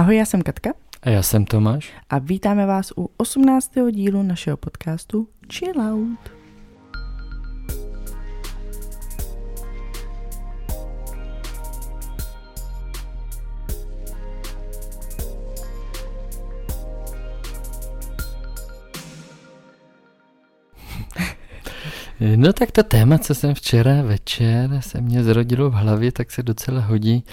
Ahoj, já jsem Katka. A já jsem Tomáš. A vítáme vás u 18. dílu našeho podcastu Chill Out. No tak to téma, co jsem včera večer se mě zrodilo v hlavě, tak se docela hodí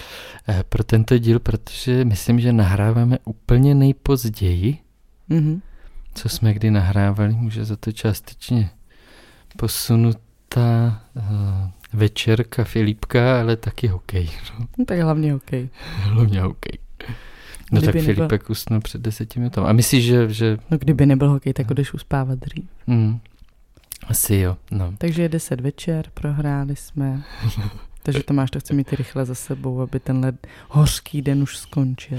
eh, pro tento díl, protože myslím, že nahráváme úplně nejpozději, mm-hmm. co jsme kdy nahrávali, může za to částečně posunutá uh, večerka Filipka, ale taky hokej. No. no tak hlavně hokej. hlavně hokej. No kdyby tak Filipek nebyl... usnul před deseti minutami. A myslíš, že, že... No kdyby nebyl hokej, tak jdeš uspávat dřív. Mm. Asi jo, no. Takže je 10 večer, prohráli jsme. Takže Tomáš to chce mít rychle za sebou, aby tenhle hořký den už skončil.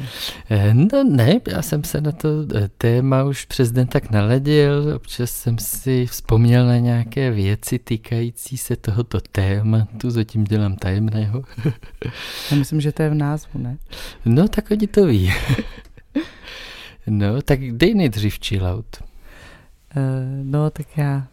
Eh, no ne, já jsem se na to eh, téma už přes den tak naledil, občas jsem si vzpomněl na nějaké věci týkající se tohoto tématu, zatím dělám tajemného. Já myslím, že to je v názvu, ne? No, tak oni to ví. No, tak dej nejdřív chill out. Uh, no, tak já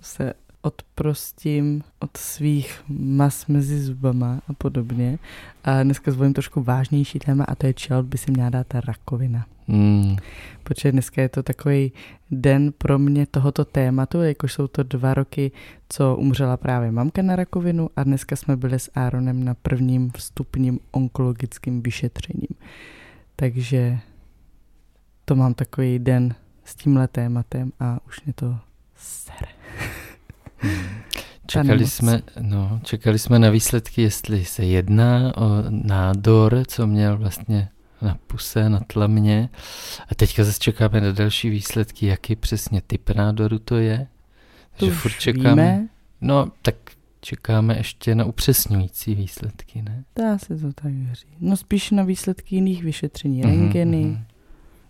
se odprostím od svých mas mezi zubama a podobně. A dneska zvolím trošku vážnější téma a to je child by si měla dát ta rakovina. Mm. Protože dneska je to takový den pro mě tohoto tématu, jakož jsou to dva roky, co umřela právě mamka na rakovinu a dneska jsme byli s Aaronem na prvním vstupním onkologickým vyšetřením. Takže to mám takový den s tímhle tématem a už mě to Hmm. Čekali jsme, no, čekali jsme na výsledky, jestli se jedná o nádor, co měl vlastně na puse, na tlamě. A teďka zase čekáme na další výsledky, jaký přesně typ nádoru to je. To furt čekáme. Víme. No, tak čekáme ještě na upřesňující výsledky, ne? Dá se to tak říct. No spíš na výsledky jiných vyšetření, mm-hmm, rengeny, mm-hmm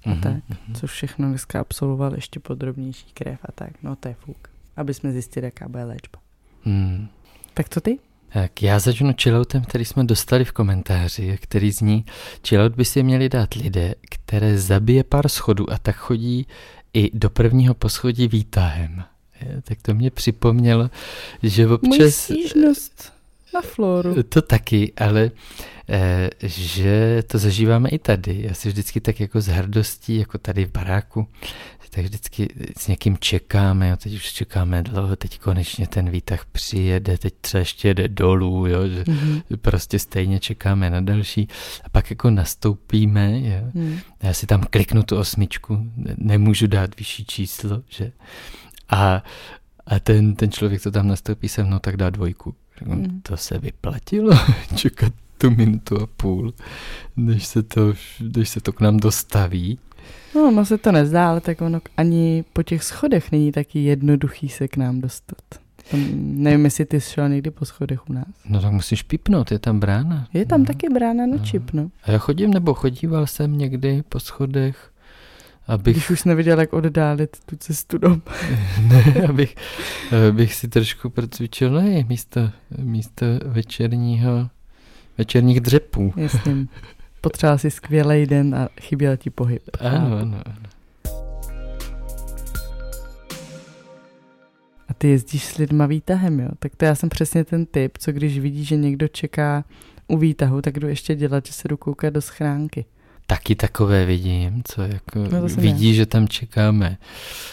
a mm-hmm, tak, mm-hmm. co všechno dneska absolvoval, ještě podrobnější krev a tak. No to je fuk, aby jsme zjistili, jaká bude léčba. Mm. Tak co ty? Tak já začnu chilloutem, který jsme dostali v komentáři, který zní, chillout by si měli dát lidé, které zabije pár schodů a tak chodí i do prvního poschodí výtahem. Je, tak to mě připomnělo, že občas... Můj stížnost na floru. To taky, ale Eh, že to zažíváme i tady. Já si vždycky tak jako s hrdostí, jako tady v baráku, tak vždycky s někým čekáme, jo, teď už čekáme dlouho, teď konečně ten výtah přijede, teď třeba ještě jede dolů, jo, že mm-hmm. prostě stejně čekáme na další a pak jako nastoupíme, jo. Mm. Já si tam kliknu tu osmičku, nemůžu dát vyšší číslo, že a, a ten, ten člověk, co tam nastoupí se mnou, tak dá dvojku. Mm. To se vyplatilo čekat tu minutu a půl, než se to, než se to k nám dostaví. No, no se to nezdá, ale tak ono ani po těch schodech není taky jednoduchý se k nám dostat. Tam, nevím, jestli ty jsi šel někdy po schodech u nás. No tak musíš pipnout, je tam brána. Je tam no. taky brána na no. čip, no. A já chodím, nebo chodíval jsem někdy po schodech, abych... Když už neviděl, jak oddálit tu cestu dom. ne, abych, abych si trošku procvičil, ne, místo, místo večerního večerních dřepů. Jasně. Potřeboval si skvělý den a chyběl ti pohyb. Ano, ano, ano. A ty jezdíš s lidma výtahem, jo? Tak to já jsem přesně ten typ, co když vidí, že někdo čeká u výtahu, tak jdu ještě dělat, že se jdu koukat do schránky. Taky takové vidím, co jako no vidí, že tam čekáme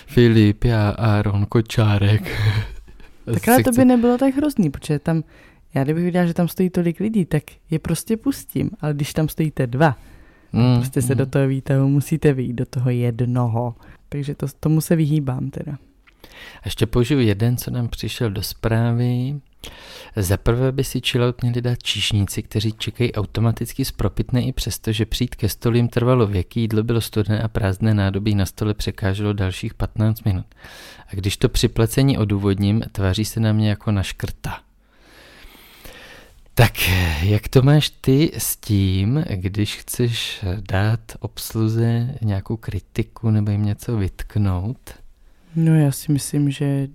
Filip, já, Aaron, Kočárek. Tak ale to by nebylo tak hrozný, protože tam já kdybych viděl, že tam stojí tolik lidí, tak je prostě pustím. Ale když tam stojíte dva, mm, prostě se mm. do toho výtahu musíte vyjít, do toho jednoho. Takže to, tomu se vyhýbám teda. A ještě použiju jeden, co nám přišel do zprávy. Za prvé by si chillout měli dát číšníci, kteří čekají automaticky spropitné i přesto, že přijít ke stolu jim trvalo věky, jídlo bylo studené a prázdné nádobí na stole překáželo dalších 15 minut. A když to při plecení odůvodním, tváří se na mě jako na škrta. Tak jak to máš ty s tím, když chceš dát obsluze nějakou kritiku nebo jim něco vytknout? No já si myslím, že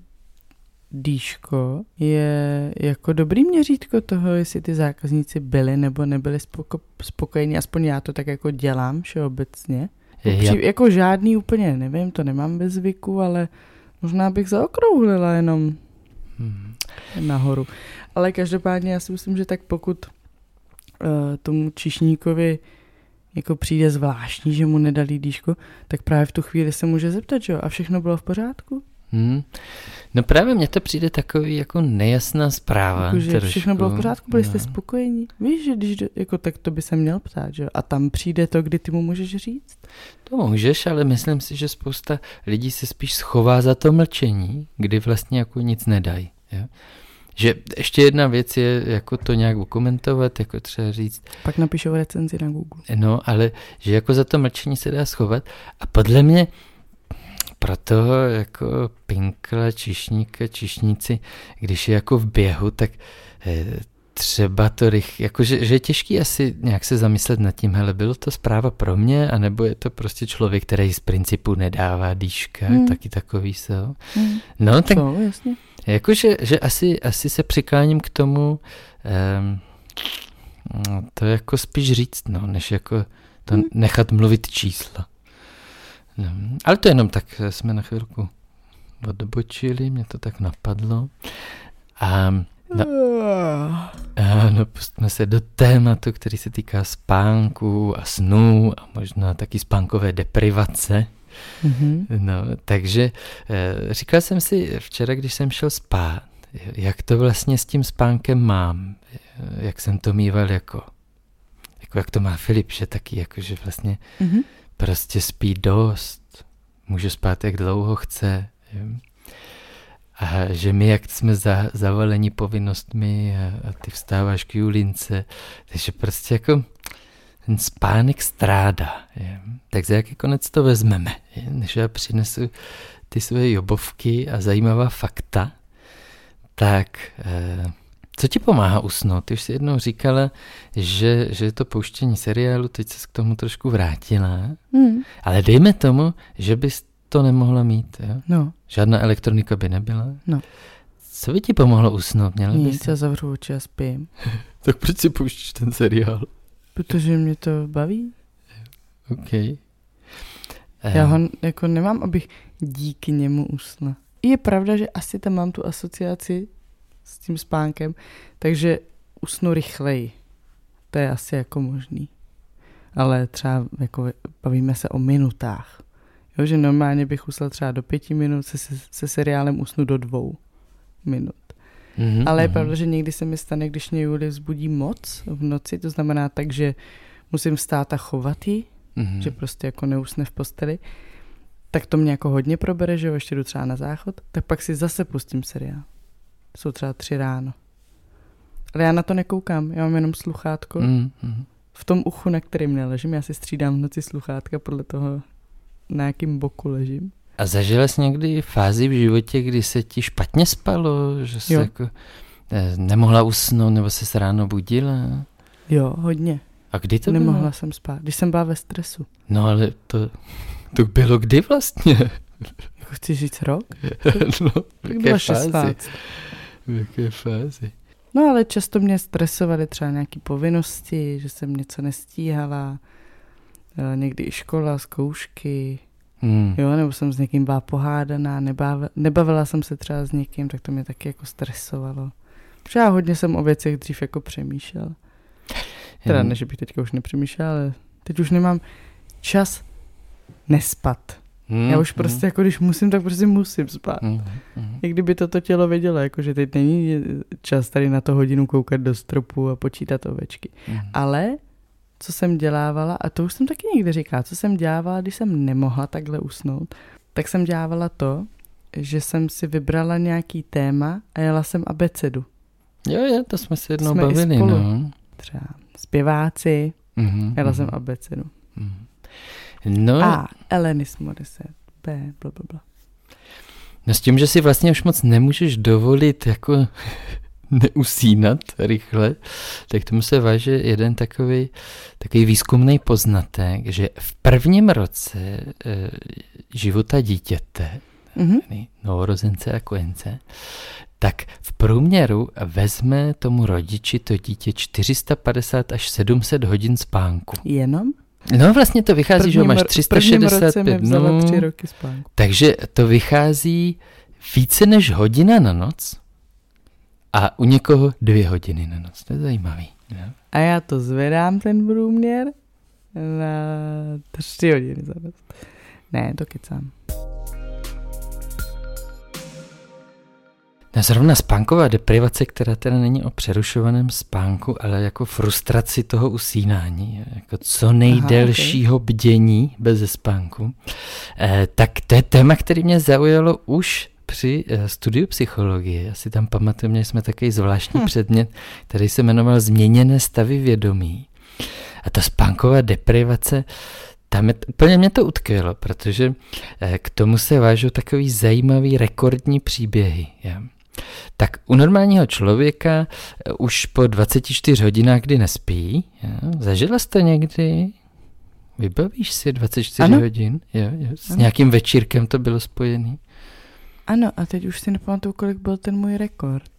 dýško je jako dobrý měřítko toho, jestli ty zákazníci byli nebo nebyli spoko- spokojení, aspoň já to tak jako dělám všeobecně. Já- Při, jako žádný úplně, nevím, to nemám bez zvyku, ale možná bych zaokrouhlila jenom Hmm. nahoru. Ale každopádně já si myslím, že tak pokud uh, tomu čišníkovi jako přijde zvláštní, že mu nedali dýško, tak právě v tu chvíli se může zeptat, že jo, a všechno bylo v pořádku? Hmm. No právě mně to přijde takový jako nejasná zpráva. Jako, že trošku. všechno bylo v pořádku, byli jste No. spokojení. Víš, že když, jako tak to by se měl ptát, že jo, a tam přijde to, kdy ty mu můžeš říct. To můžeš, ale myslím si, že spousta lidí se spíš schová za to mlčení, kdy vlastně jako nic nedají. Jo? Že ještě jedna věc je jako to nějak komentovat, jako třeba říct, Pak napíšou recenzi na Google. no, ale že jako za to mlčení se dá schovat a podle mě pro toho jako pinkla, čišníka, čišníci, když je jako v běhu, tak eh, třeba to rych, jako že, že je těžký asi nějak se zamyslet nad tím, hele, bylo to zpráva pro mě, anebo je to prostě člověk, který z principu nedává dýška, Hmm. taky takový jsou. Hmm. No, tak Co, jasně. Jakože že asi, asi se přikláním k tomu um, to jako spíš říct, no, než jako to Hmm. nechat mluvit čísla. No, ale to jenom tak eh, jsme na chvilku odbočili, mě to tak napadlo. A No. ano, pustíme se do tématu, který se týká spánku a snů a možná taky spánkové deprivace. Mhm. No, takže eh, říkal jsem si včera, když jsem šel spát, jak to vlastně s tím spánkem mám, eh, jak jsem to mýval jako, jako jak to má Filip, že taky jako, že vlastně Mhm. Prostě spí dost, může spát jak dlouho chce. jo. A že my, jak jsme za, zavaleni povinnostmi a, a ty vstáváš k Julince, takže prostě jako ten spánek strádá. Je. Tak za jaký konec to vezmeme? Je? Než já přinesu ty své jobovky a zajímavá fakta, tak eh, co ti pomáhá usnout? Ty už si jednou říkala, že, že je to pouštění seriálu, teď se k tomu trošku vrátila, Hmm. ale dejme tomu, že bys to nemohla mít. Jo? No, Žádná elektronika by nebyla. No. Co by ti pomohlo usnout? Měla bys? nic, já zavřu oči a spím. Tak proč si pouštíš ten seriál? Protože mě to baví. OK. Eh, Já ho n- jako nemám, abych díky němu usnul. Je pravda, že asi tam mám tu asociaci s tím spánkem, takže usnu rychleji. To je asi jako možný. Ale třeba jako bavíme se o minutách. Jo, že normálně bych usl třeba do pěti minut, se, se, se seriálem usnu do dvou minut. mhm, Ale je mhm. pravda, že někdy se mi stane, když mě Julie vzbudí moc v noci, to znamená tak, že musím stát a chovat ji, Mhm. že prostě jako neusne v posteli, tak to mě jako hodně probere, že jo, ještě jdu třeba na záchod, tak pak si zase pustím seriál. Jsou třeba tři ráno. Ale já na to nekoukám, já mám jenom sluchátko. Mm, mm. V tom uchu, na kterým neležím, já si střídám v noci sluchátka podle toho, na jakým boku ležím. A zažila jsi někdy fázi v životě, kdy se ti špatně spalo, že jsi Jo. jako eh, nemohla usnout nebo se ráno budila? Jo, hodně. A kdy to Nemohla bylo? jsem spát, když jsem byla ve stresu. No ale to, to bylo kdy vlastně? Jako chci říct rok? no, Tak jaké byla fázi? 16. V jaké fázi? No ale často mě stresovaly třeba nějaké povinnosti, že jsem něco nestíhala, eh, někdy i škola, zkoušky, Hmm. jo, nebo jsem s někým byla pohádaná, nebavila, nebavila jsem se třeba s někým, tak to mě taky jako stresovalo. Protože já hodně jsem o věcech dřív jako přemýšlel. Teda Jen- ne, že bych teďka už nepřemýšlel, ale teď už nemám čas nespat. Hmm, Já už hmm, prostě jako když musím, tak prostě musím spát. hmm, hmm. Jak kdyby toto tělo vědělo, jako že teď není čas tady na to hodinu koukat do stropu a počítat ovečky. Hmm. Ale co jsem dělávala, a to už jsem taky někde říkala, co jsem dělávala, když jsem nemohla takhle usnout, tak jsem dělávala to, že jsem si vybrala nějaký téma a jela jsem abecedu. Jo, jo, to jsme se jednou Jsme i bavili, spolu. no. Třeba zpěváci, Mhm, jela mhm, jsem abecedu. mhm. No, A. Elenis Morissette. B. Bla, bla, bla. no s tím, že si vlastně už moc nemůžeš dovolit jako neusínat rychle, tak tomu se váže jeden takový, takový výzkumný poznatek, že v prvním roce e, života dítěte mm-hmm. novorozence a kojence, tak v průměru vezme tomu rodiči to dítě 450 až 700 hodin spánku. Jenom? No vlastně to vychází, že máš 365 dnů. tři roky spánku. Takže to vychází více než hodina na noc a u někoho dvě hodiny na noc. To je zajímavý. Ne? A já to zvedám, ten průměr, na tři hodiny za noc. Ne, to kecám. No zrovna spánková deprivace, která teda není o přerušovaném spánku, ale jako frustraci toho usínání, jako co nejdelšího Aha, okay. bdění bez spánku, eh, tak to je téma, který mě zaujalo už při eh, studiu psychologie. Já si tam pamatuju, měli jsme takový zvláštní hm. předmět, který se jmenoval Změněné stavy vědomí. A ta spánková deprivace, tam je, úplně mě to utkvělo, protože eh, k tomu se vážou takový zajímavý rekordní příběhy. Ja. Tak u normálního člověka eh, už po 24 hodinách, kdy nespí, ja, zažila jste někdy? Vybavíš si 24 ano. hodin? Jo, jo, s ano. nějakým večírkem to bylo spojený? Ano, a teď už si nepamatuju, kolik byl ten můj rekord.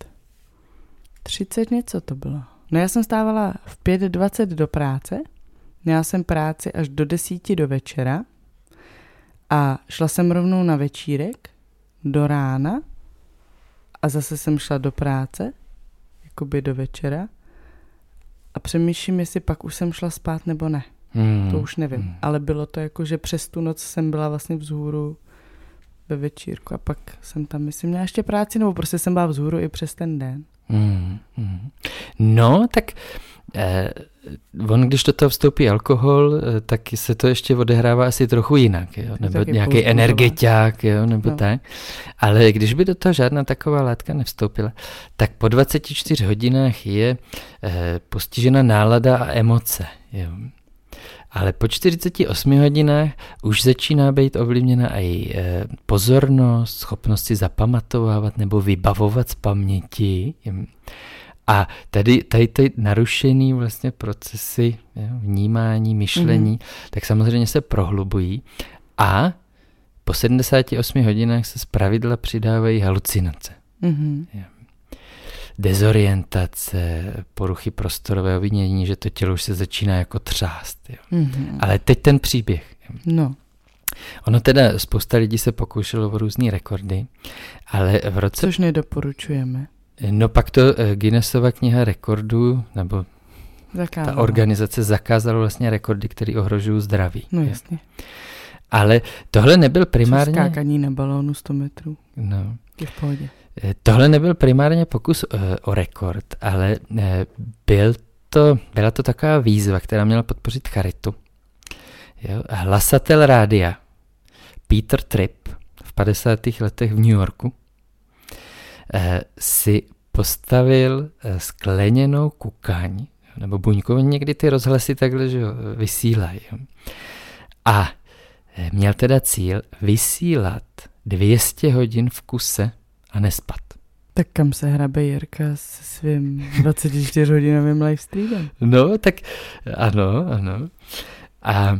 30 něco to bylo. No já jsem stávala v 5.20 do práce, měla jsem práci až do 10 do večera a šla jsem rovnou na večírek do rána a zase jsem šla do práce, jakoby do večera a přemýšlím, jestli pak už jsem šla spát nebo ne. Hmm. To už nevím, hmm. ale bylo to jako, že přes tu noc jsem byla vlastně vzhůru ve večírku a pak jsem tam, myslím, měla ještě práci, nebo prostě jsem byla vzhůru i přes ten den. Hmm. Hmm. No, tak eh, on, když do toho vstoupí alkohol, eh, tak se to ještě odehrává asi trochu jinak, jo? nebo nějaký energeťák, jo? nebo no. tak. Ale když by do toho žádná taková látka nevstoupila, tak po 24 hodinách je eh, postižena nálada a emoce. Jo? Ale po 48 hodinách už začíná být ovlivněna i eh, pozornost, schopnost si zapamatovávat nebo vybavovat z paměti. A tady, tady ty narušený vlastně procesy vnímání, myšlení, mm. tak samozřejmě se prohlubují a po 78 hodinách se zpravidla přidávají halucinace. Mm-hmm. Dezorientace, poruchy prostorového vidění, že to tělo už se začíná jako třást. Jo. Mm-hmm. Ale teď ten příběh. No. Ono teda, spousta lidí se pokoušelo o různé rekordy, ale v roce... Což nedoporučujeme. No pak to eh, Guinnessova kniha rekordů, nebo Zakázala. ta organizace zakázala vlastně rekordy, které ohrožují zdraví. No jasně. Ale tohle nebyl primárně... Skákaní na balónu 100 metrů. No. Je v pohodě. Eh, tohle nebyl primárně pokus uh, o rekord, ale uh, byl to, byla to taková výzva, která měla podpořit charitu. Jo? Hlasatel rádia Peter Tripp v 50. letech v New Yorku Eh, si postavil eh, skleněnou kukaň, nebo buňkově někdy ty rozhlasy takhle že vysílají. A eh, měl teda cíl vysílat 200 hodin v kuse a nespat. Tak kam se hrabe Jirka se svým 24 hodinovým livestreamem? No, tak ano, ano. A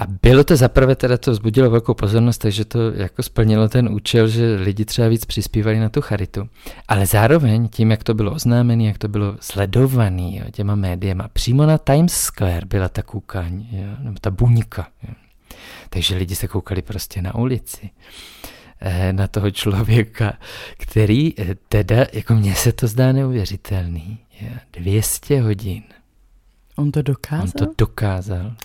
a bylo to zaprvé, teda to vzbudilo velkou pozornost, takže to jako splnilo ten účel, že lidi třeba víc přispívali na tu charitu. Ale zároveň tím, jak to bylo oznámené, jak to bylo sledované těma médiema, přímo na Times Square byla ta koukaň, jo, nebo ta buňka. Jo. Takže lidi se koukali prostě na ulici na toho člověka, který eh, teda, jako mně se to zdá neuvěřitelný, 200 hodin. On to dokázal? On to dokázal.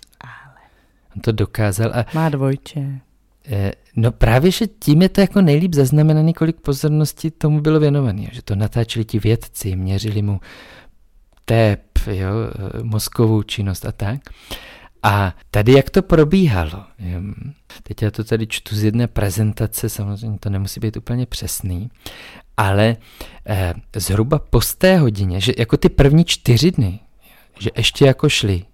On to dokázal. A, Má dvojče. Eh, no právě, že tím je to jako nejlíp zaznamenaný, kolik pozornosti tomu bylo věnované. Že to natáčeli ti vědci, měřili mu tep, jo, eh, mozkovou činnost a tak. A tady jak to probíhalo? Teď já to tady čtu z jedné prezentace, samozřejmě to nemusí být úplně přesný, ale eh, zhruba po té hodině, že jako ty první čtyři dny, že ještě jako šli,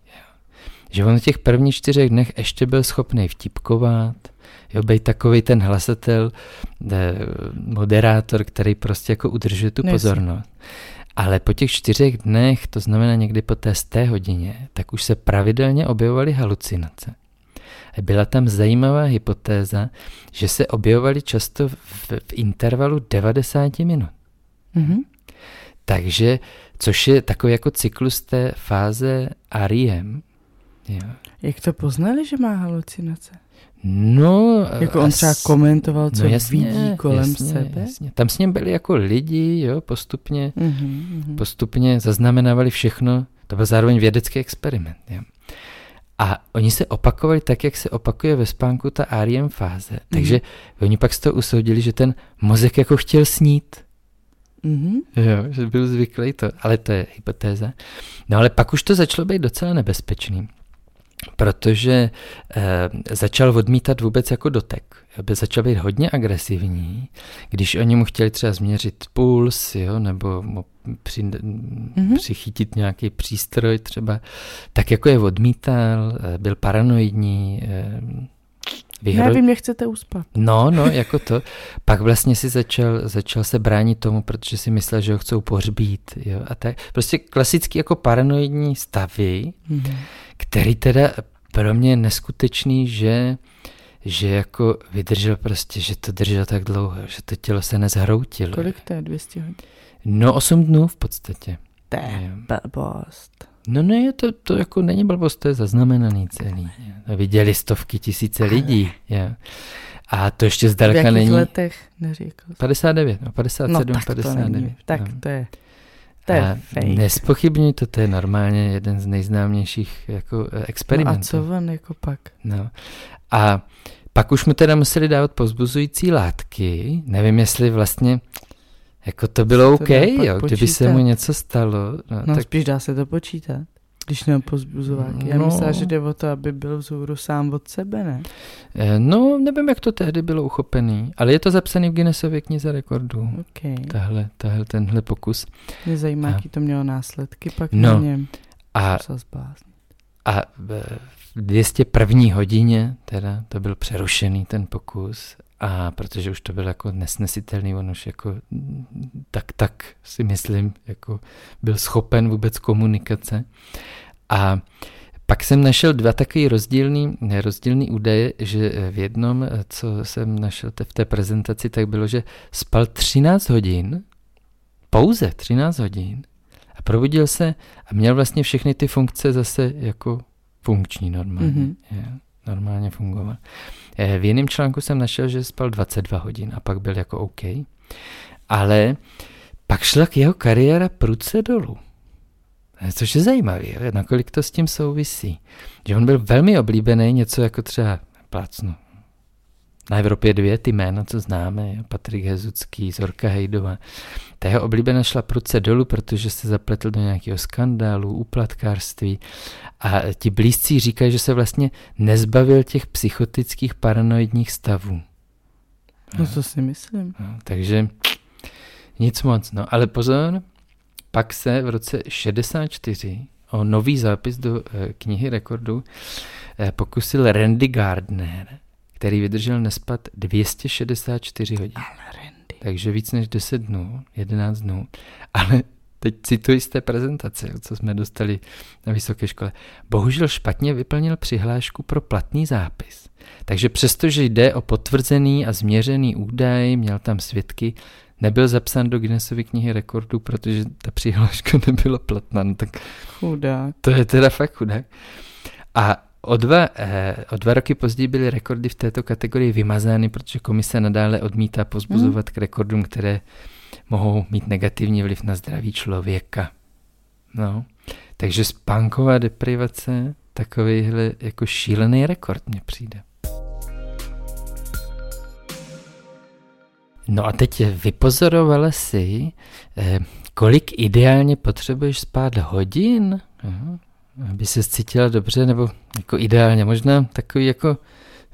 že on v těch prvních čtyřech dnech ještě byl schopný vtipkovat, jo, být takový ten hlasatel, moderátor, který prostě jako udržuje tu pozornost. Ale po těch čtyřech dnech, to znamená někdy po té sté hodině, tak už se pravidelně objevovaly halucinace. Byla tam zajímavá hypotéza, že se objevovaly často v, v intervalu 90 minut. Mm-hmm. Takže, což je takový jako cyklus té fáze REM. Jo. Jak to poznali, že má halucinace? No, jako on třeba komentoval, co no jasně, vidí kolem jasně, sebe. Jasně. Tam s ním byli jako lidi, jo, postupně, mm-hmm. postupně zaznamenávali všechno. To byl zároveň vědecký experiment. Jo. A oni se opakovali tak, jak se opakuje ve spánku ta REM fáze. Mm-hmm. Takže oni pak z toho usoudili, že ten mozek jako chtěl snít. Mm-hmm. Jo, že byl zvyklý to, ale to je hypotéza. No ale pak už to začalo být docela nebezpečný protože eh, začal odmítat vůbec jako dotek. Aby začal být hodně agresivní, když oni mu chtěli třeba změřit puls, jo, nebo mu při, mm-hmm. přichytit nějaký přístroj třeba, tak jako je odmítal, eh, byl paranoidní, eh, Vyhro... Já vím, mě chcete uspat. No, no, jako to. Pak vlastně si začal, začal se bránit tomu, protože si myslel, že ho chcou pohřbít. Jo, a tak. Prostě klasický jako paranoidní stavy, mm-hmm který teda pro mě je neskutečný, že, že jako vydržel prostě, že to držel tak dlouho, že to tělo se nezhroutilo. Kolik to je, 200 hodin? No 8 dnů v podstatě. To je blbost. No ne, to, to jako není blbost, to je zaznamenaný celý. To viděli stovky tisíce lidí. Je. A to ještě zdaleka není... V jakých letech neříkal? 59, no 57, no, tak 59. To není. Tak no. to je... To je fake. To, to je normálně jeden z nejznámějších jako eh, experimentů. No a co on jako pak? No. A pak už mu teda museli dávat pozbuzující látky. Nevím, jestli vlastně jako to bylo OK, jo, kdyby se mu něco stalo. No, no tak... spíš dá se to počítat. Když měl pozbuzováky. Já no. myslím, že jde o to, aby byl vzhůru sám od sebe, ne? Eh, no, nevím, jak to tehdy bylo uchopený, ale je to zapsaný v Guinnessově knize rekordů. Okay. Tahle, tahle, tenhle pokus. Mě zajímá, jaký to mělo následky pak no. na něm. A, a v 201. hodině teda to byl přerušený ten pokus a protože už to bylo jako nesnesitelný, on už jako tak, tak si myslím, jako byl schopen vůbec komunikace. A pak jsem našel dva takové rozdílný, rozdílný údaje, že v jednom, co jsem našel v té prezentaci, tak bylo, že spal 13 hodin, pouze 13 hodin, a probudil se a měl vlastně všechny ty funkce zase jako funkční normálně. Mm-hmm. Je, normálně fungoval. Eh, v jiném článku jsem našel, že spal 22 hodin a pak byl jako OK. Ale pak šla k jeho kariéra prudce dolů. Eh, což je zajímavé, nakolik to s tím souvisí. Že on byl velmi oblíbený, něco jako třeba plácnu. Na Evropě dvě ty jména, co známe, Patrik Hezucký, Zorka Hejdova. Ta jeho oblíbená šla prudce dolů, protože se zapletl do nějakého skandálu, úplatkářství a ti blízcí říkají, že se vlastně nezbavil těch psychotických paranoidních stavů. No to si myslím. No, takže nic moc. No, ale pozor, pak se v roce 64 o nový zápis do e, knihy rekordů e, pokusil Randy Gardner, který vydržel nespat 264 hodin. Ale Randy. Takže víc než 10 dnů, 11 dnů. Ale teď cituji z té prezentace, co jsme dostali na vysoké škole. Bohužel špatně vyplnil přihlášku pro platný zápis. Takže přestože jde o potvrzený a změřený údaj, měl tam svědky, nebyl zapsán do Guinnessovy knihy rekordů, protože ta přihláška nebyla platná. No tak chudák. To je teda fakt chudák. A O dva, eh, o dva roky později byly rekordy v této kategorii vymazány, protože komise nadále odmítá pozbuzovat hmm. k rekordům, které mohou mít negativní vliv na zdraví člověka. No, takže spánková deprivace, takovýhle jako šílený rekord mně přijde. No a teď vypozorovala si, eh, kolik ideálně potřebuješ spát hodin, aby se cítila dobře, nebo jako ideálně, možná takový jako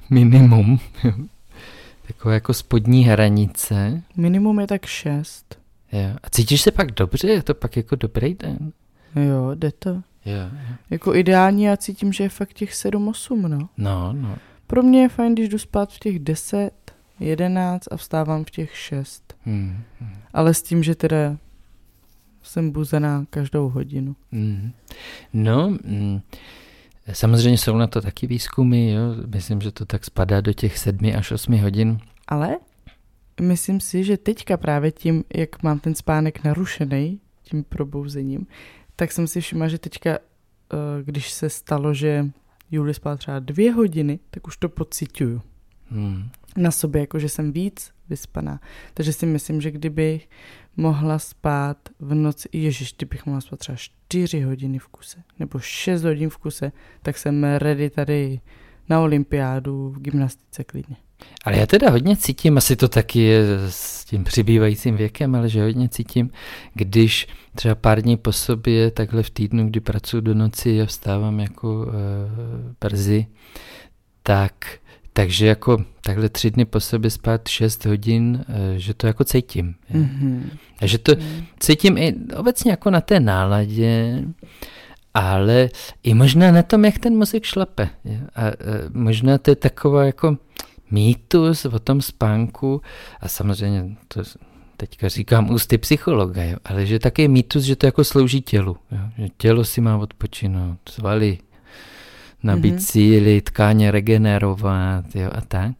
minimum, taková jako spodní hranice. Minimum je tak šest. Jo. A cítíš se pak dobře? Je to pak jako dobrý den? Jo, jde to. Jo, jo. Jako ideálně já cítím, že je fakt těch 7-8, no. No, no. Pro mě je fajn, když jdu spát v těch 10, 11 a vstávám v těch 6. Hmm, hmm. Ale s tím, že teda jsem buzená každou hodinu. Hmm. No, hmm. Samozřejmě jsou na to taky výzkumy, jo? myslím, že to tak spadá do těch sedmi až osmi hodin. Ale myslím si, že teďka právě tím, jak mám ten spánek narušený, tím probouzením, tak jsem si všimla, že teďka, eh, když se stalo, že Julie spala třeba dvě hodiny, tak už to pocituju. Hmm. Na sobě, jako že jsem víc vyspaná. Takže si myslím, že kdybych mohla spát v noci, ježiš, kdybych mohla spát třeba 4 hodiny v kuse, nebo 6 hodin v kuse, tak jsem ready tady na olympiádu v gymnastice klidně. Ale já teda hodně cítím, asi to taky je s tím přibývajícím věkem, ale že hodně cítím, když třeba pár dní po sobě, takhle v týdnu, kdy pracuji do noci a vstávám jako e, brzy, tak takže jako takhle tři dny po sobě spát šest hodin, eh, že to jako cítím. Mm-hmm. A že to cítím i obecně jako na té náladě, ale i možná na tom, jak ten mozek šlape. A, a možná to je taková jako mýtus o tom spánku a samozřejmě to teďka říkám ústy psychologa, jo, ale že taky je mýtus, že to jako slouží tělu. Jo, že tělo si má odpočinout, svaly nabít mm-hmm. síly, tkáně regenerovat jo, a tak.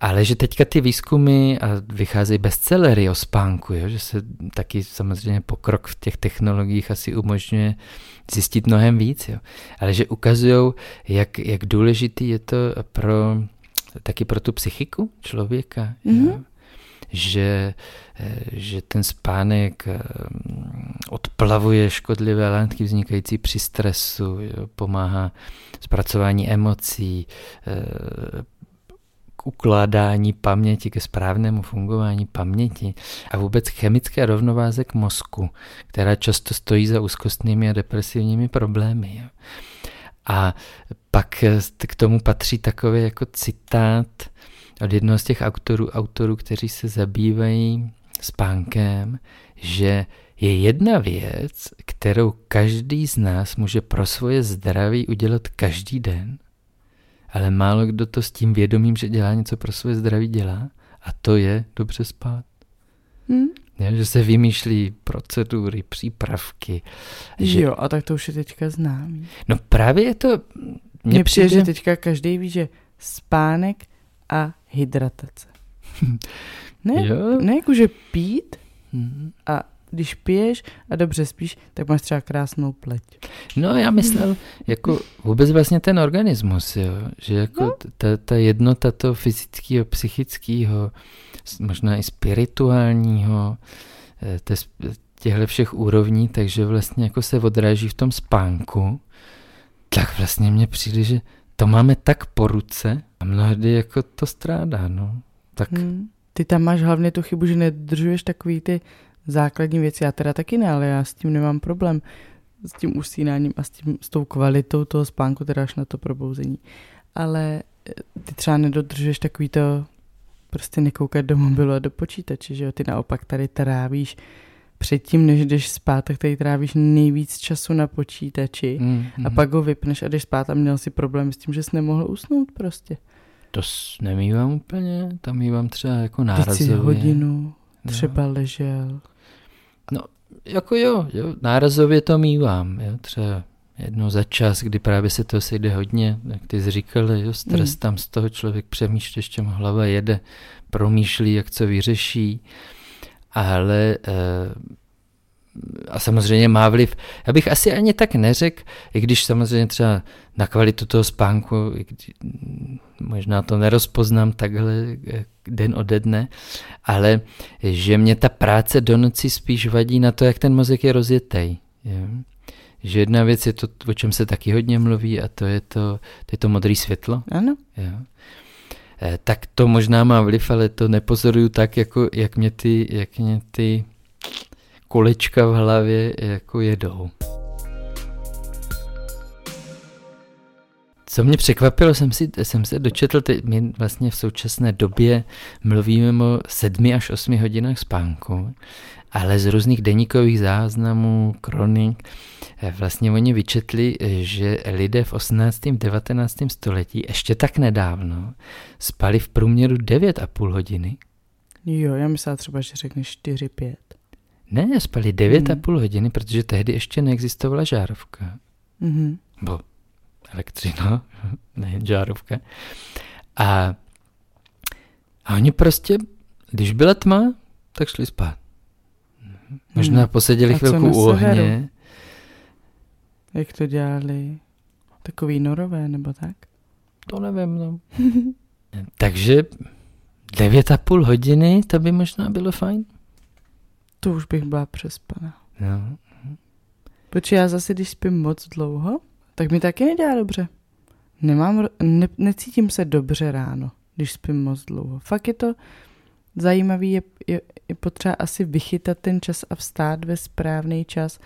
Ale že teďka ty výzkumy a vycházejí bestsellery o spánku, jo, že se taky samozřejmě pokrok v těch technologiích asi umožňuje zjistit mnohem víc. Jo. Ale že ukazují, jak, jak důležitý je to pro, taky pro tu psychiku člověka. Mm-hmm. Jo že, eh, že ten spánek eh, odplavuje škodlivé látky vznikající při stresu, pomáhá zpracování emocí, eh, k ukládání paměti, ke správnému fungování paměti a vůbec chemické rovnováze k mozku, která často stojí za úzkostnými a depresivními problémy. A pak k tomu patří takový jako citát od jednoho z těch autorů, autorů, kteří se zabývají spánkem, že je jedna věc, kterou každý z nás může pro svoje zdraví udělat každý den, ale málo kdo to s tím vědomím, že dělá něco pro svoje zdraví dělá, a to je dobře spát. Hmm. Ja, že se vymýšlí procedury, přípravky. Že... Jo, a tak to už je teďka známý. No právě je to... Mně přijde, že teďka každý ví, že spánek a hydratace. Ne, jo. ne jakože pít mm-hmm. a když piješ a dobře spíš, tak máš třeba krásnou pleť. No já myslel, jako vůbec vlastně ten organismus, jo, že jako no. ta, ta jednota toho fyzického, psychického, možná i spirituálního, eh, těchto všech úrovní, takže vlastně jako se odráží v tom spánku, tak vlastně mně přijde, že to máme tak po ruce a mnohdy jako to strádá, no. Tak... Hmm. Ty tam máš hlavně tu chybu, že nedržuješ takový ty základní věci. Já teda taky ne, ale já s tím nemám problém. S tím usínáním a s, tím, s tou kvalitou toho spánku, teda až na to probouzení. Ale eh, ty třeba nedodržuješ takový to prostě nekoukat do mobilu a do počítače, že jo? Ty naopak tady trávíš předtím, než jdeš spát, tak tady trávíš nejvíc času na počítači mm, mm. a pak ho vypneš a jdeš spát a měl si problém s tím, že jsi nemohl usnout prostě. To nemývám úplně, tam mývám třeba jako nárazově. Teď hodinu třeba jo. ležel. No, jako jo, jo, nárazově to mývám, jo, třeba jednou za čas, kdy právě se to sejde hodně, jak ty jsi říkal, jo, stres mm. tam z toho člověk přemýšlí, ještě mu hlava jede, promýšlí, jak co vyřeší, ale e, a samozřejmě má vliv. Já bych asi ani tak neřekl, i když samozřejmě třeba na kvalitu toho spánku, možná to nerozpoznám takhle eh, den ode dne, ale že mě ta práce do noci spíš vadí na to, jak ten mozek je rozjetý. Je? Že jedna věc je to, o čem se taky hodně mluví, a to je to, to, je to modré světlo. Ano. Jo. E, tak to možná má vliv, ale to nepozoruju tak, jako jak mě ty, jak mě ty kolečka v hlavě jako jedou. Co mě překvapilo, jsem, si, jsem se dočetl, teď my vlastně v současné době mluvíme o sedmi až osmi hodinách spánku, ale z různých deníkových záznamů, kronik, eh, vlastně oni vyčetli, že lidé v 18. 19. století ještě tak nedávno spali v průměru 9,5 hodiny. Jo, já myslím třeba, že řekne 4-5. Ne, spali 9,5 hmm. hodiny, protože tehdy ještě neexistovala žárovka. Mm-hmm. Bo elektřina, nejen žárovka. A, a oni prostě, když byla tma, tak šli spát. Možná hmm. poseděli chvilku u ohně. Jak to dělali? Takový norové nebo tak? To nevím, no. Takže devět a půl hodiny, to by možná bylo fajn. To už bych byla přespaná. No. Protože já zase, když spím moc dlouho, tak mi taky nedělá dobře. Nemám, ne, necítím se dobře ráno, když spím moc dlouho. Fakt je to zajímavý, je, je, je potřeba asi vychytat ten čas a vstát ve správný čas,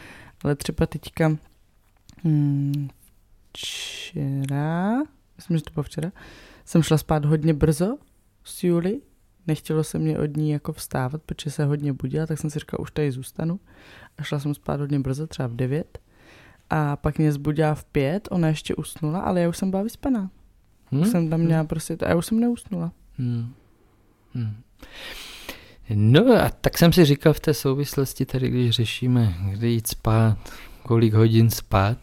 ale třeba teďka hmm, včera, myslím, že to bylo včera, jsem šla spát hodně brzo s Juli, nechtělo se mě od ní jako vstávat, protože se hodně budila, tak jsem si říkala, už tady zůstanu. A šla jsem spát hodně brzo, třeba v devět. A pak mě zbudila v pět, ona ještě usnula, ale já už jsem byla vyspaná. Hmm? Už jsem tam měla hmm. prostě, a já už jsem neusnula. Hmm. Hmm. No a tak jsem si říkal v té souvislosti, tady když řešíme, kdy jít spát, kolik hodin spát,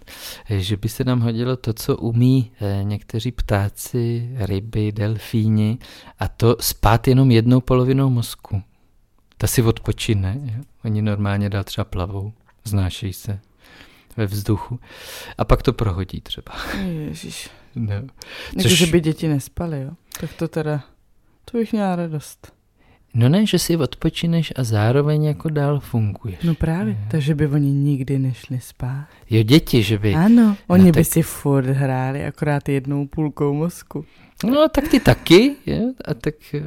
že by se nám hodilo to, co umí eh, někteří ptáci, ryby, delfíni, a to spát jenom jednou polovinou mozku. Ta si odpočine. Jo? Oni normálně dál třeba plavou, znášejí se ve vzduchu. A pak to prohodí třeba. Ježíš. No. Což... Jako, že by děti nespaly, jo? Tak to teda, to bych měla radost. No ne, že si odpočineš a zároveň jako dál funguješ. No právě, je. takže by oni nikdy nešli spát. Jo, děti, že by. Ano, oni no, by tak... si furt hráli akorát jednou půlkou mozku. No tak ty taky, je? a tak... Eh,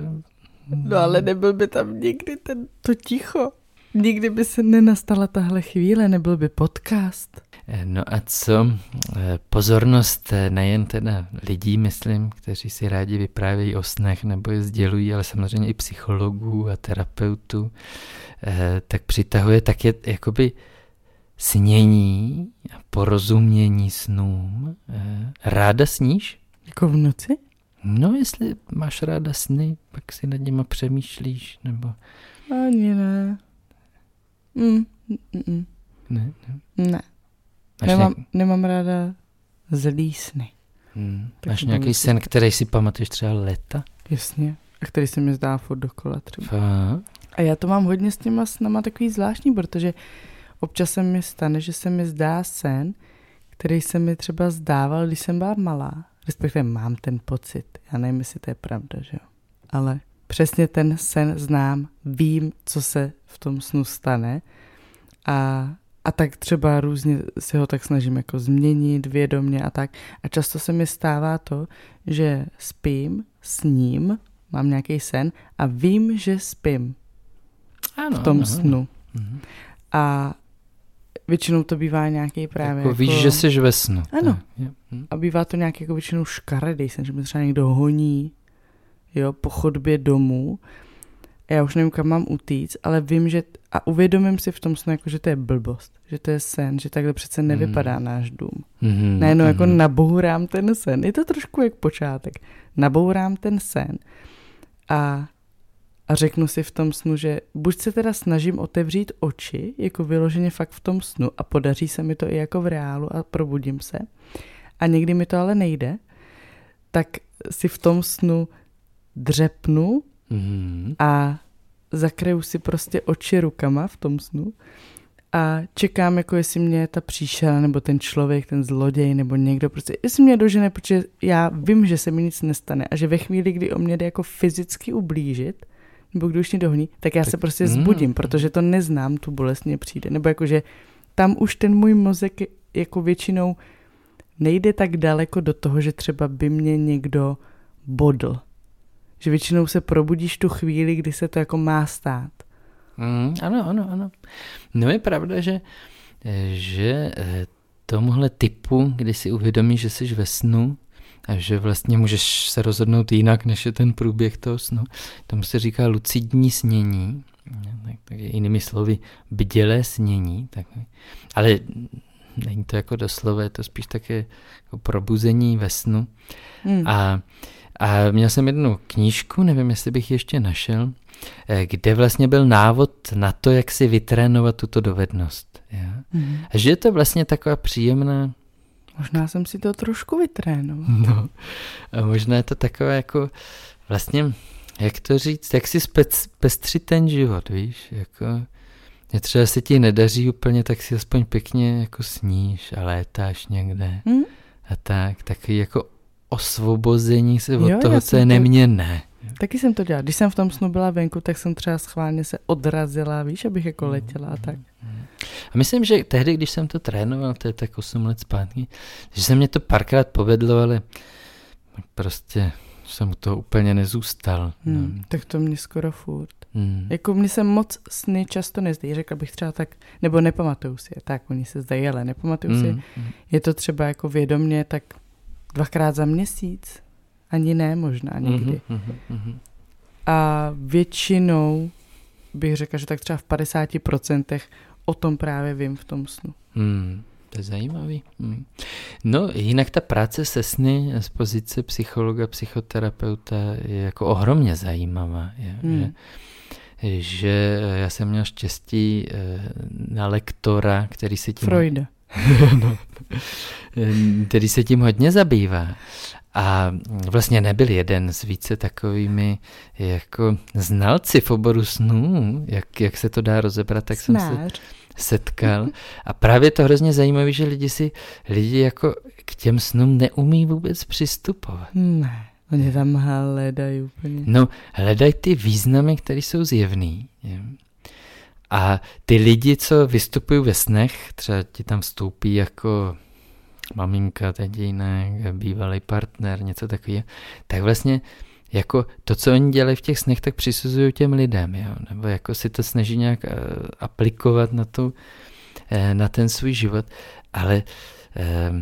no ale nebyl by tam nikdy ten, to ticho. Nikdy by se nenastala tahle chvíle, nebyl by podcast. Eh, no a co eh, pozornost eh, nejen teda lidí, myslím, kteří si rádi vyprávějí o snech nebo je sdělují, ale samozřejmě i psychologů a terapeutů, tak přitahuje tak je jakoby snění a porozumění snům. Ráda sníš? Jako v noci? No, jestli máš ráda sny, pak si nad nimi přemýšlíš, nebo... Ani ne. Mm, mm, mm. Ne, ne. Ne. Nemám, nějak... nemám ráda zlý sny. Hmm. Máš nějaký sen, který si pamatuješ třeba leta? Jasně. A který se mi zdá furt dokola třeba. Fá. A já to mám hodně s těma snama takový zvláštní, protože občas se mi stane, že se mi zdá sen, který se mi třeba zdával, když jsem byla malá. Respektive mám ten pocit. Já nevím, jestli to je pravda, že jo. Ale přesně ten sen znám, vím, co se v tom snu stane a a tak třeba různě si ho tak snažím jako změnit vědomě a tak. A často se mi stává to, že spím s ním, mám nějaký sen a vím, že spím ano, v tom ano, snu. Ano. A většinou to bývá nějaký právě jako... víš, že jsi ve snu. Ano. Hm. A bývá to nějaký jako většinou škaredý sen, že mi třeba někdo honí jo, po chodbě domů já už nevím, kam mám utíct, ale vím, že a uvědomím si v tom snu, jako, že to je blbost, že to je sen, že takhle přece nevypadá mm. náš dům. Mm-hmm, Najednou mm-hmm. jako nabourám ten sen. Je to trošku jak počátek. Nabourám ten sen a, a řeknu si v tom snu, že buď se teda snažím otevřít oči, jako vyloženě fakt v tom snu a podaří se mi to i jako v reálu a probudím se. A někdy mi to ale nejde, tak si v tom snu dřepnu Mm-hmm. A zakryju si prostě oči rukama v tom snu a čekám, jako jestli mě ta příšera nebo ten člověk, ten zloděj nebo někdo prostě, jestli mě dožene, protože já vím, že se mi nic nestane a že ve chvíli, kdy o mě jde jako fyzicky ublížit, nebo když mě dohoní, tak já tak, se prostě mm. zbudím, protože to neznám, tu bolest mě přijde. Nebo jakože tam už ten můj mozek jako většinou nejde tak daleko do toho, že třeba by mě někdo bodl že většinou se probudíš tu chvíli, kdy se to jako má stát. Mm, ano, ano, ano. No je pravda, že, že eh, tomuhle typu, kdy si uvědomíš, že jsi ve snu a že vlastně můžeš se rozhodnout jinak, než je ten průběh toho snu, tomu se říká lucidní snění, tak, tak jinými slovy bdělé snění, tak, ale není to jako doslova, je to spíš také jako probuzení ve snu. Hmm. A a měl jsem jednu knížku, nevím, jestli bych ještě našel, eh, kde vlastně byl návod na to, jak si vytrénovat tuto dovednost. Ja? Mm. A že je to vlastně taková příjemná Možná jsem si to trošku vytrénoval. No, a možná je to takové jako vlastně, jak to říct, jak si spec, pestřit ten život, víš, jako je třeba se ti nedaří úplně, tak si aspoň pěkně jako sníš a létáš někde Hm? a tak, takový jako osvobození se od Jo, toho, co je to- neměnné. Taky jsem to dělala. Když jsem v tom snu byla venku, tak jsem třeba schválně se odrazila, víš, abych jako letěla a tak. A myslím, že tehdy, když jsem to trénoval, to je tak 8 let zpátky, že se mě to párkrát povedlo, ale prostě jsem u toho úplně nezůstal. Hmm. No. Tak to mě skoro furt. Hmm. Jako mně se moc sny často nezdají, řekla bych třeba tak, nebo nepamatuju si je, tak oni se zdají, ale nepamatuju si je. Hmm. hmm. Je to třeba jako vědomně tak dvakrát za měsíc, ani ne možná někdy. Mhm, mhm, mhm. A většinou bych řekla, že tak třeba v 50% o tom právě vím v tom snu. Hmm, to je zajímavý. Hmm. No, jinak ta práce se sny z pozice psychologa, psychoterapeuta je jako ohromně zajímavá. Je, Hmm. že, že já jsem měl štěstí eh, na lektora, který se tím, Freuda. no, který se tím hodně zabývá. A vlastně nebyl jeden s více takovými jako znalci v oboru snů, jak, jak se to dá rozebrat, tak jsem se Snář. setkal. A právě to hrozně zajímavé, že lidi si, lidi jako k těm snům neumí vůbec přistupovat. Ne, oni tam hledají úplně. No, hledají ty významy, které jsou zjevný. je. A ty lidi, co vystupují ve snech, třeba ti tam vstoupí jako maminka, tatínek, bývalý partner, něco takového, tak vlastně jako to, co oni dělají v těch snech, tak přisuzují těm lidem, jo? nebo jako si to snaží nějak eh, aplikovat na, tu, eh, na ten svůj život, ale eh,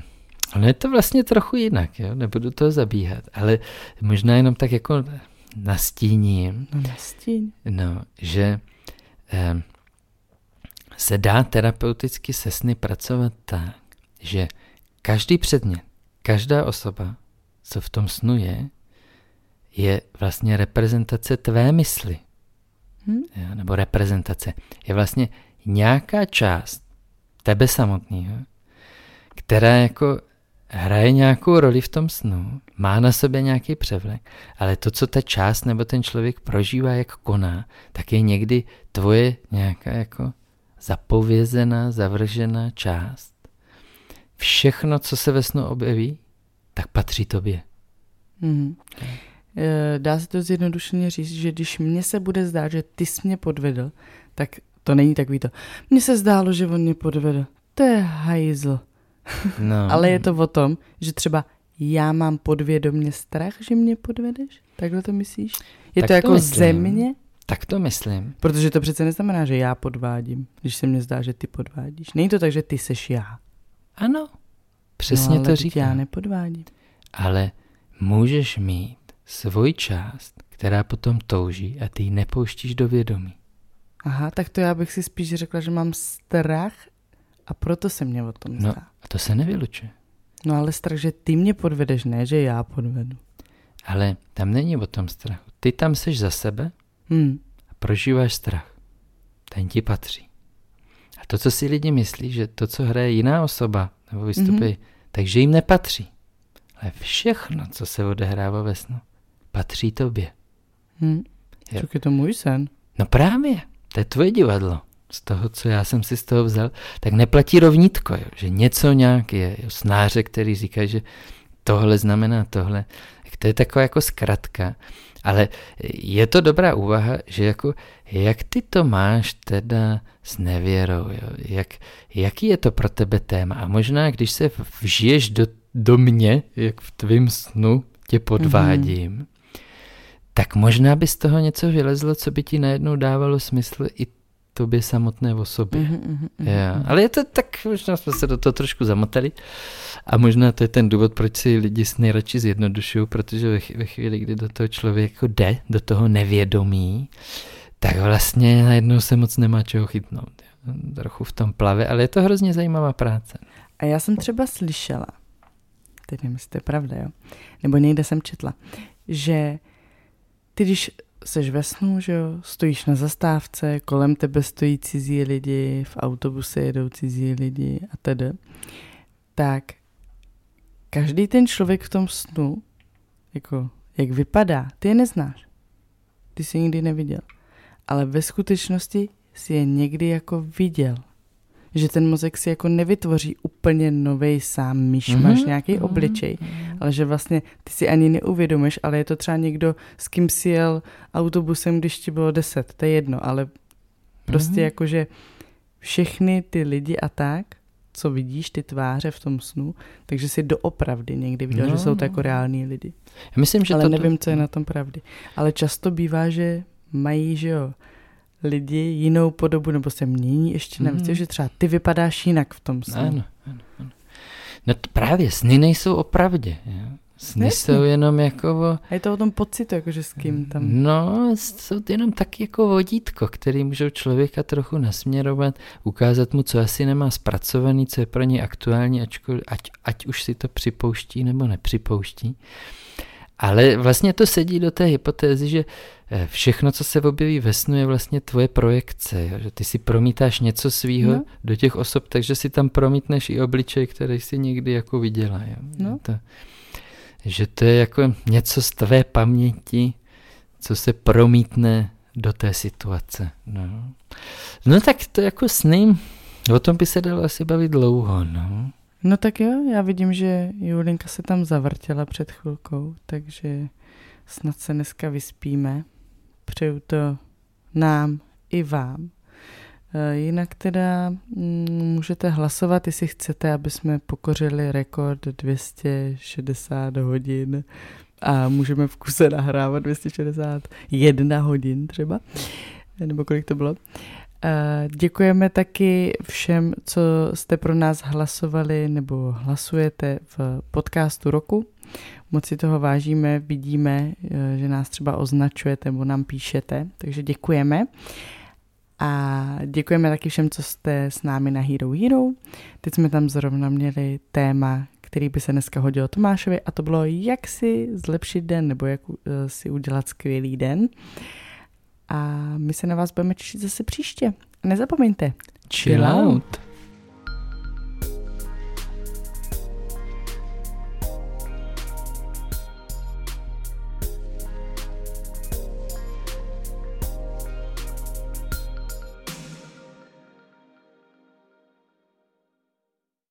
ono je to vlastně trochu jinak, jo? nebudu toho zabíhat, ale možná jenom tak jako nastíním, No nastíň. no, že se dá terapeuticky se sny pracovat tak, že každý předmět, každá osoba, co v tom snu je, je vlastně reprezentace tvé mysli. Hm? Jo, nebo reprezentace. Je vlastně nějaká část tebe samotného, která jako hraje nějakou roli v tom snu, má na sobě nějaký převlek, ale to, co ta část nebo ten člověk prožívá, jak koná, tak je někdy tvoje nějaká jako zapovězená, zavržená část. Všechno, co se ve snu objeví, tak patří tobě. Eh, Dá se to zjednodušeně říct, že když mně se bude zdát, že ty jsi mě podvedl, tak to není takový to. Mně se zdálo, že on mě podvedl. To je hajzl. No. Ale je to o tom, že třeba já mám podvědomě strach, že mě podvedeš? Takhle to myslíš? Je Tak to to jako myslím. ze mě? Tak to myslím. Protože to přece neznamená, že já podvádím, když se mně zdá, že ty podvádíš. Není to tak, že ty seš já. Ano, přesně no, ale to teď říká. já nepodvádím. Ale můžeš mít svoji část, která potom touží a ty ji nepouštíš do vědomí. Aha, tak to já bych si spíš řekla, že mám strach a proto se mě o tom No. zdá. A to se nevylučuje. No ale strach, že ty mě podvedeš, ne, že já podvedu. Ale tam není o tom strachu. Ty tam seš za sebe Hm. a prožíváš strach. Ten ti patří. A to, co si lidi myslí, že to, co hraje jiná osoba nebo vystupuje, mm-hmm. takže jim nepatří. Ale všechno, co se odehrává ve snu, patří tobě. Hm. Jo. Čuk, je to můj sen. No právě, to je tvoje divadlo. Z toho, co já jsem si z toho vzal, tak neplatí rovnítko, jo, že něco nějak je. Jo, snáře, který říká, že tohle znamená tohle. Tak to je taková jako zkratka. Ale je to dobrá úvaha, že jako, jak ty to máš teda s nevěrou, jo? Jak, jaký je to pro tebe téma? A možná, když se vžiješ do, do mě, jak v tvém snu tě podvádím, mm-hmm. tak možná by z toho něco vylezlo, co by ti najednou dávalo smysl i tobě samotné o sobě. Mhm, mhm, mhm, mhm. ale je to tak, možná jsme se do toho trošku zamotali a možná to je ten důvod, proč si lidi sny radši zjednodušují, protože ve, ve chvíli, kdy do toho člověk jde, do toho nevědomí, tak vlastně najednou se moc nemá čeho chytnout. Trochu v tom plave, ale je to hrozně zajímavá práce. A já jsem třeba slyšela, teď nevím, jestli to je pravda, jo, nebo někde jsem četla, že ty, když seš ve snu, že jo, stojíš na zastávce, kolem tebe stojí cizí lidi, v autobuse jedou cizí lidi a tedy, tak každý ten člověk v tom snu, jako jak vypadá, ty je neznáš. Ty jsi nikdy neviděl. Ale ve skutečnosti si je někdy jako viděl. Že ten mozek si jako nevytvoří úplně nový sám myšmaš, mm-hmm. nějaký mm-hmm. obličej, ale že vlastně ty si ani neuvědomíš, ale je to třeba někdo, s kým si jel autobusem, když ti bylo deset, to je jedno, ale prostě mm-hmm. jakože všechny ty lidi a tak, co vidíš, ty tváře v tom snu, takže si doopravdy někdy viděl, no, že jsou to jako reální lidi. Já myslím, že ale to nevím, co je na tom pravdy. Ale často bývá, že mají, že jo, lidi jinou podobu, nebo se mění ještě mm. že třeba ty vypadáš jinak v tom snu. Ano, ano, ano. No to právě, sny nejsou o pravdě. Jo? Sny Jasně. jsou jenom jako o... A je to o tom pocitu, jakože s kým tam... No, jsou to jenom taky jako vodítko, který můžou člověka trochu nasměrovat, ukázat mu, co asi nemá zpracovaný, co je pro ně aktuální, ačko, ať, ať už si to připouští nebo nepřipouští. Ale vlastně to sedí do té hypotézy, že všechno, co se objeví ve snu, je vlastně tvoje projekce. Jo? Že ty si promítáš něco svýho no. do těch osob, takže si tam promítneš i obličej, který si někdy jako viděla. Jo? No. To, že to je jako něco z tvé paměti, co se promítne do té situace. No, no tak to jako sny, o tom by se dalo asi bavit dlouho. No. no tak jo, já vidím, že Julinka se tam zavrtěla před chvilkou, takže snad se dneska vyspíme. Přeju to nám i vám. Eh, jinak teda mm, můžete hlasovat, jestli chcete, aby jsme pokořili rekord 260 hodin a můžeme v kuse nahrávat 261 hodin třeba, nebo kolik to bylo. Eh, děkujeme taky všem, co jste pro nás hlasovali nebo hlasujete v podcastu roku. Moc si toho vážíme, vidíme, eh, že nás třeba označujete nebo nám píšete, takže děkujeme. A děkujeme taky všem, co jste s námi na Hero Hero. Teď jsme tam zrovna měli téma, který by se dneska hodil Tomášovi a to bylo, jak si zlepšit den nebo jak eh, si udělat skvělý den. A my se na vás budeme těšit zase příště. Nezapomeňte. Chill out.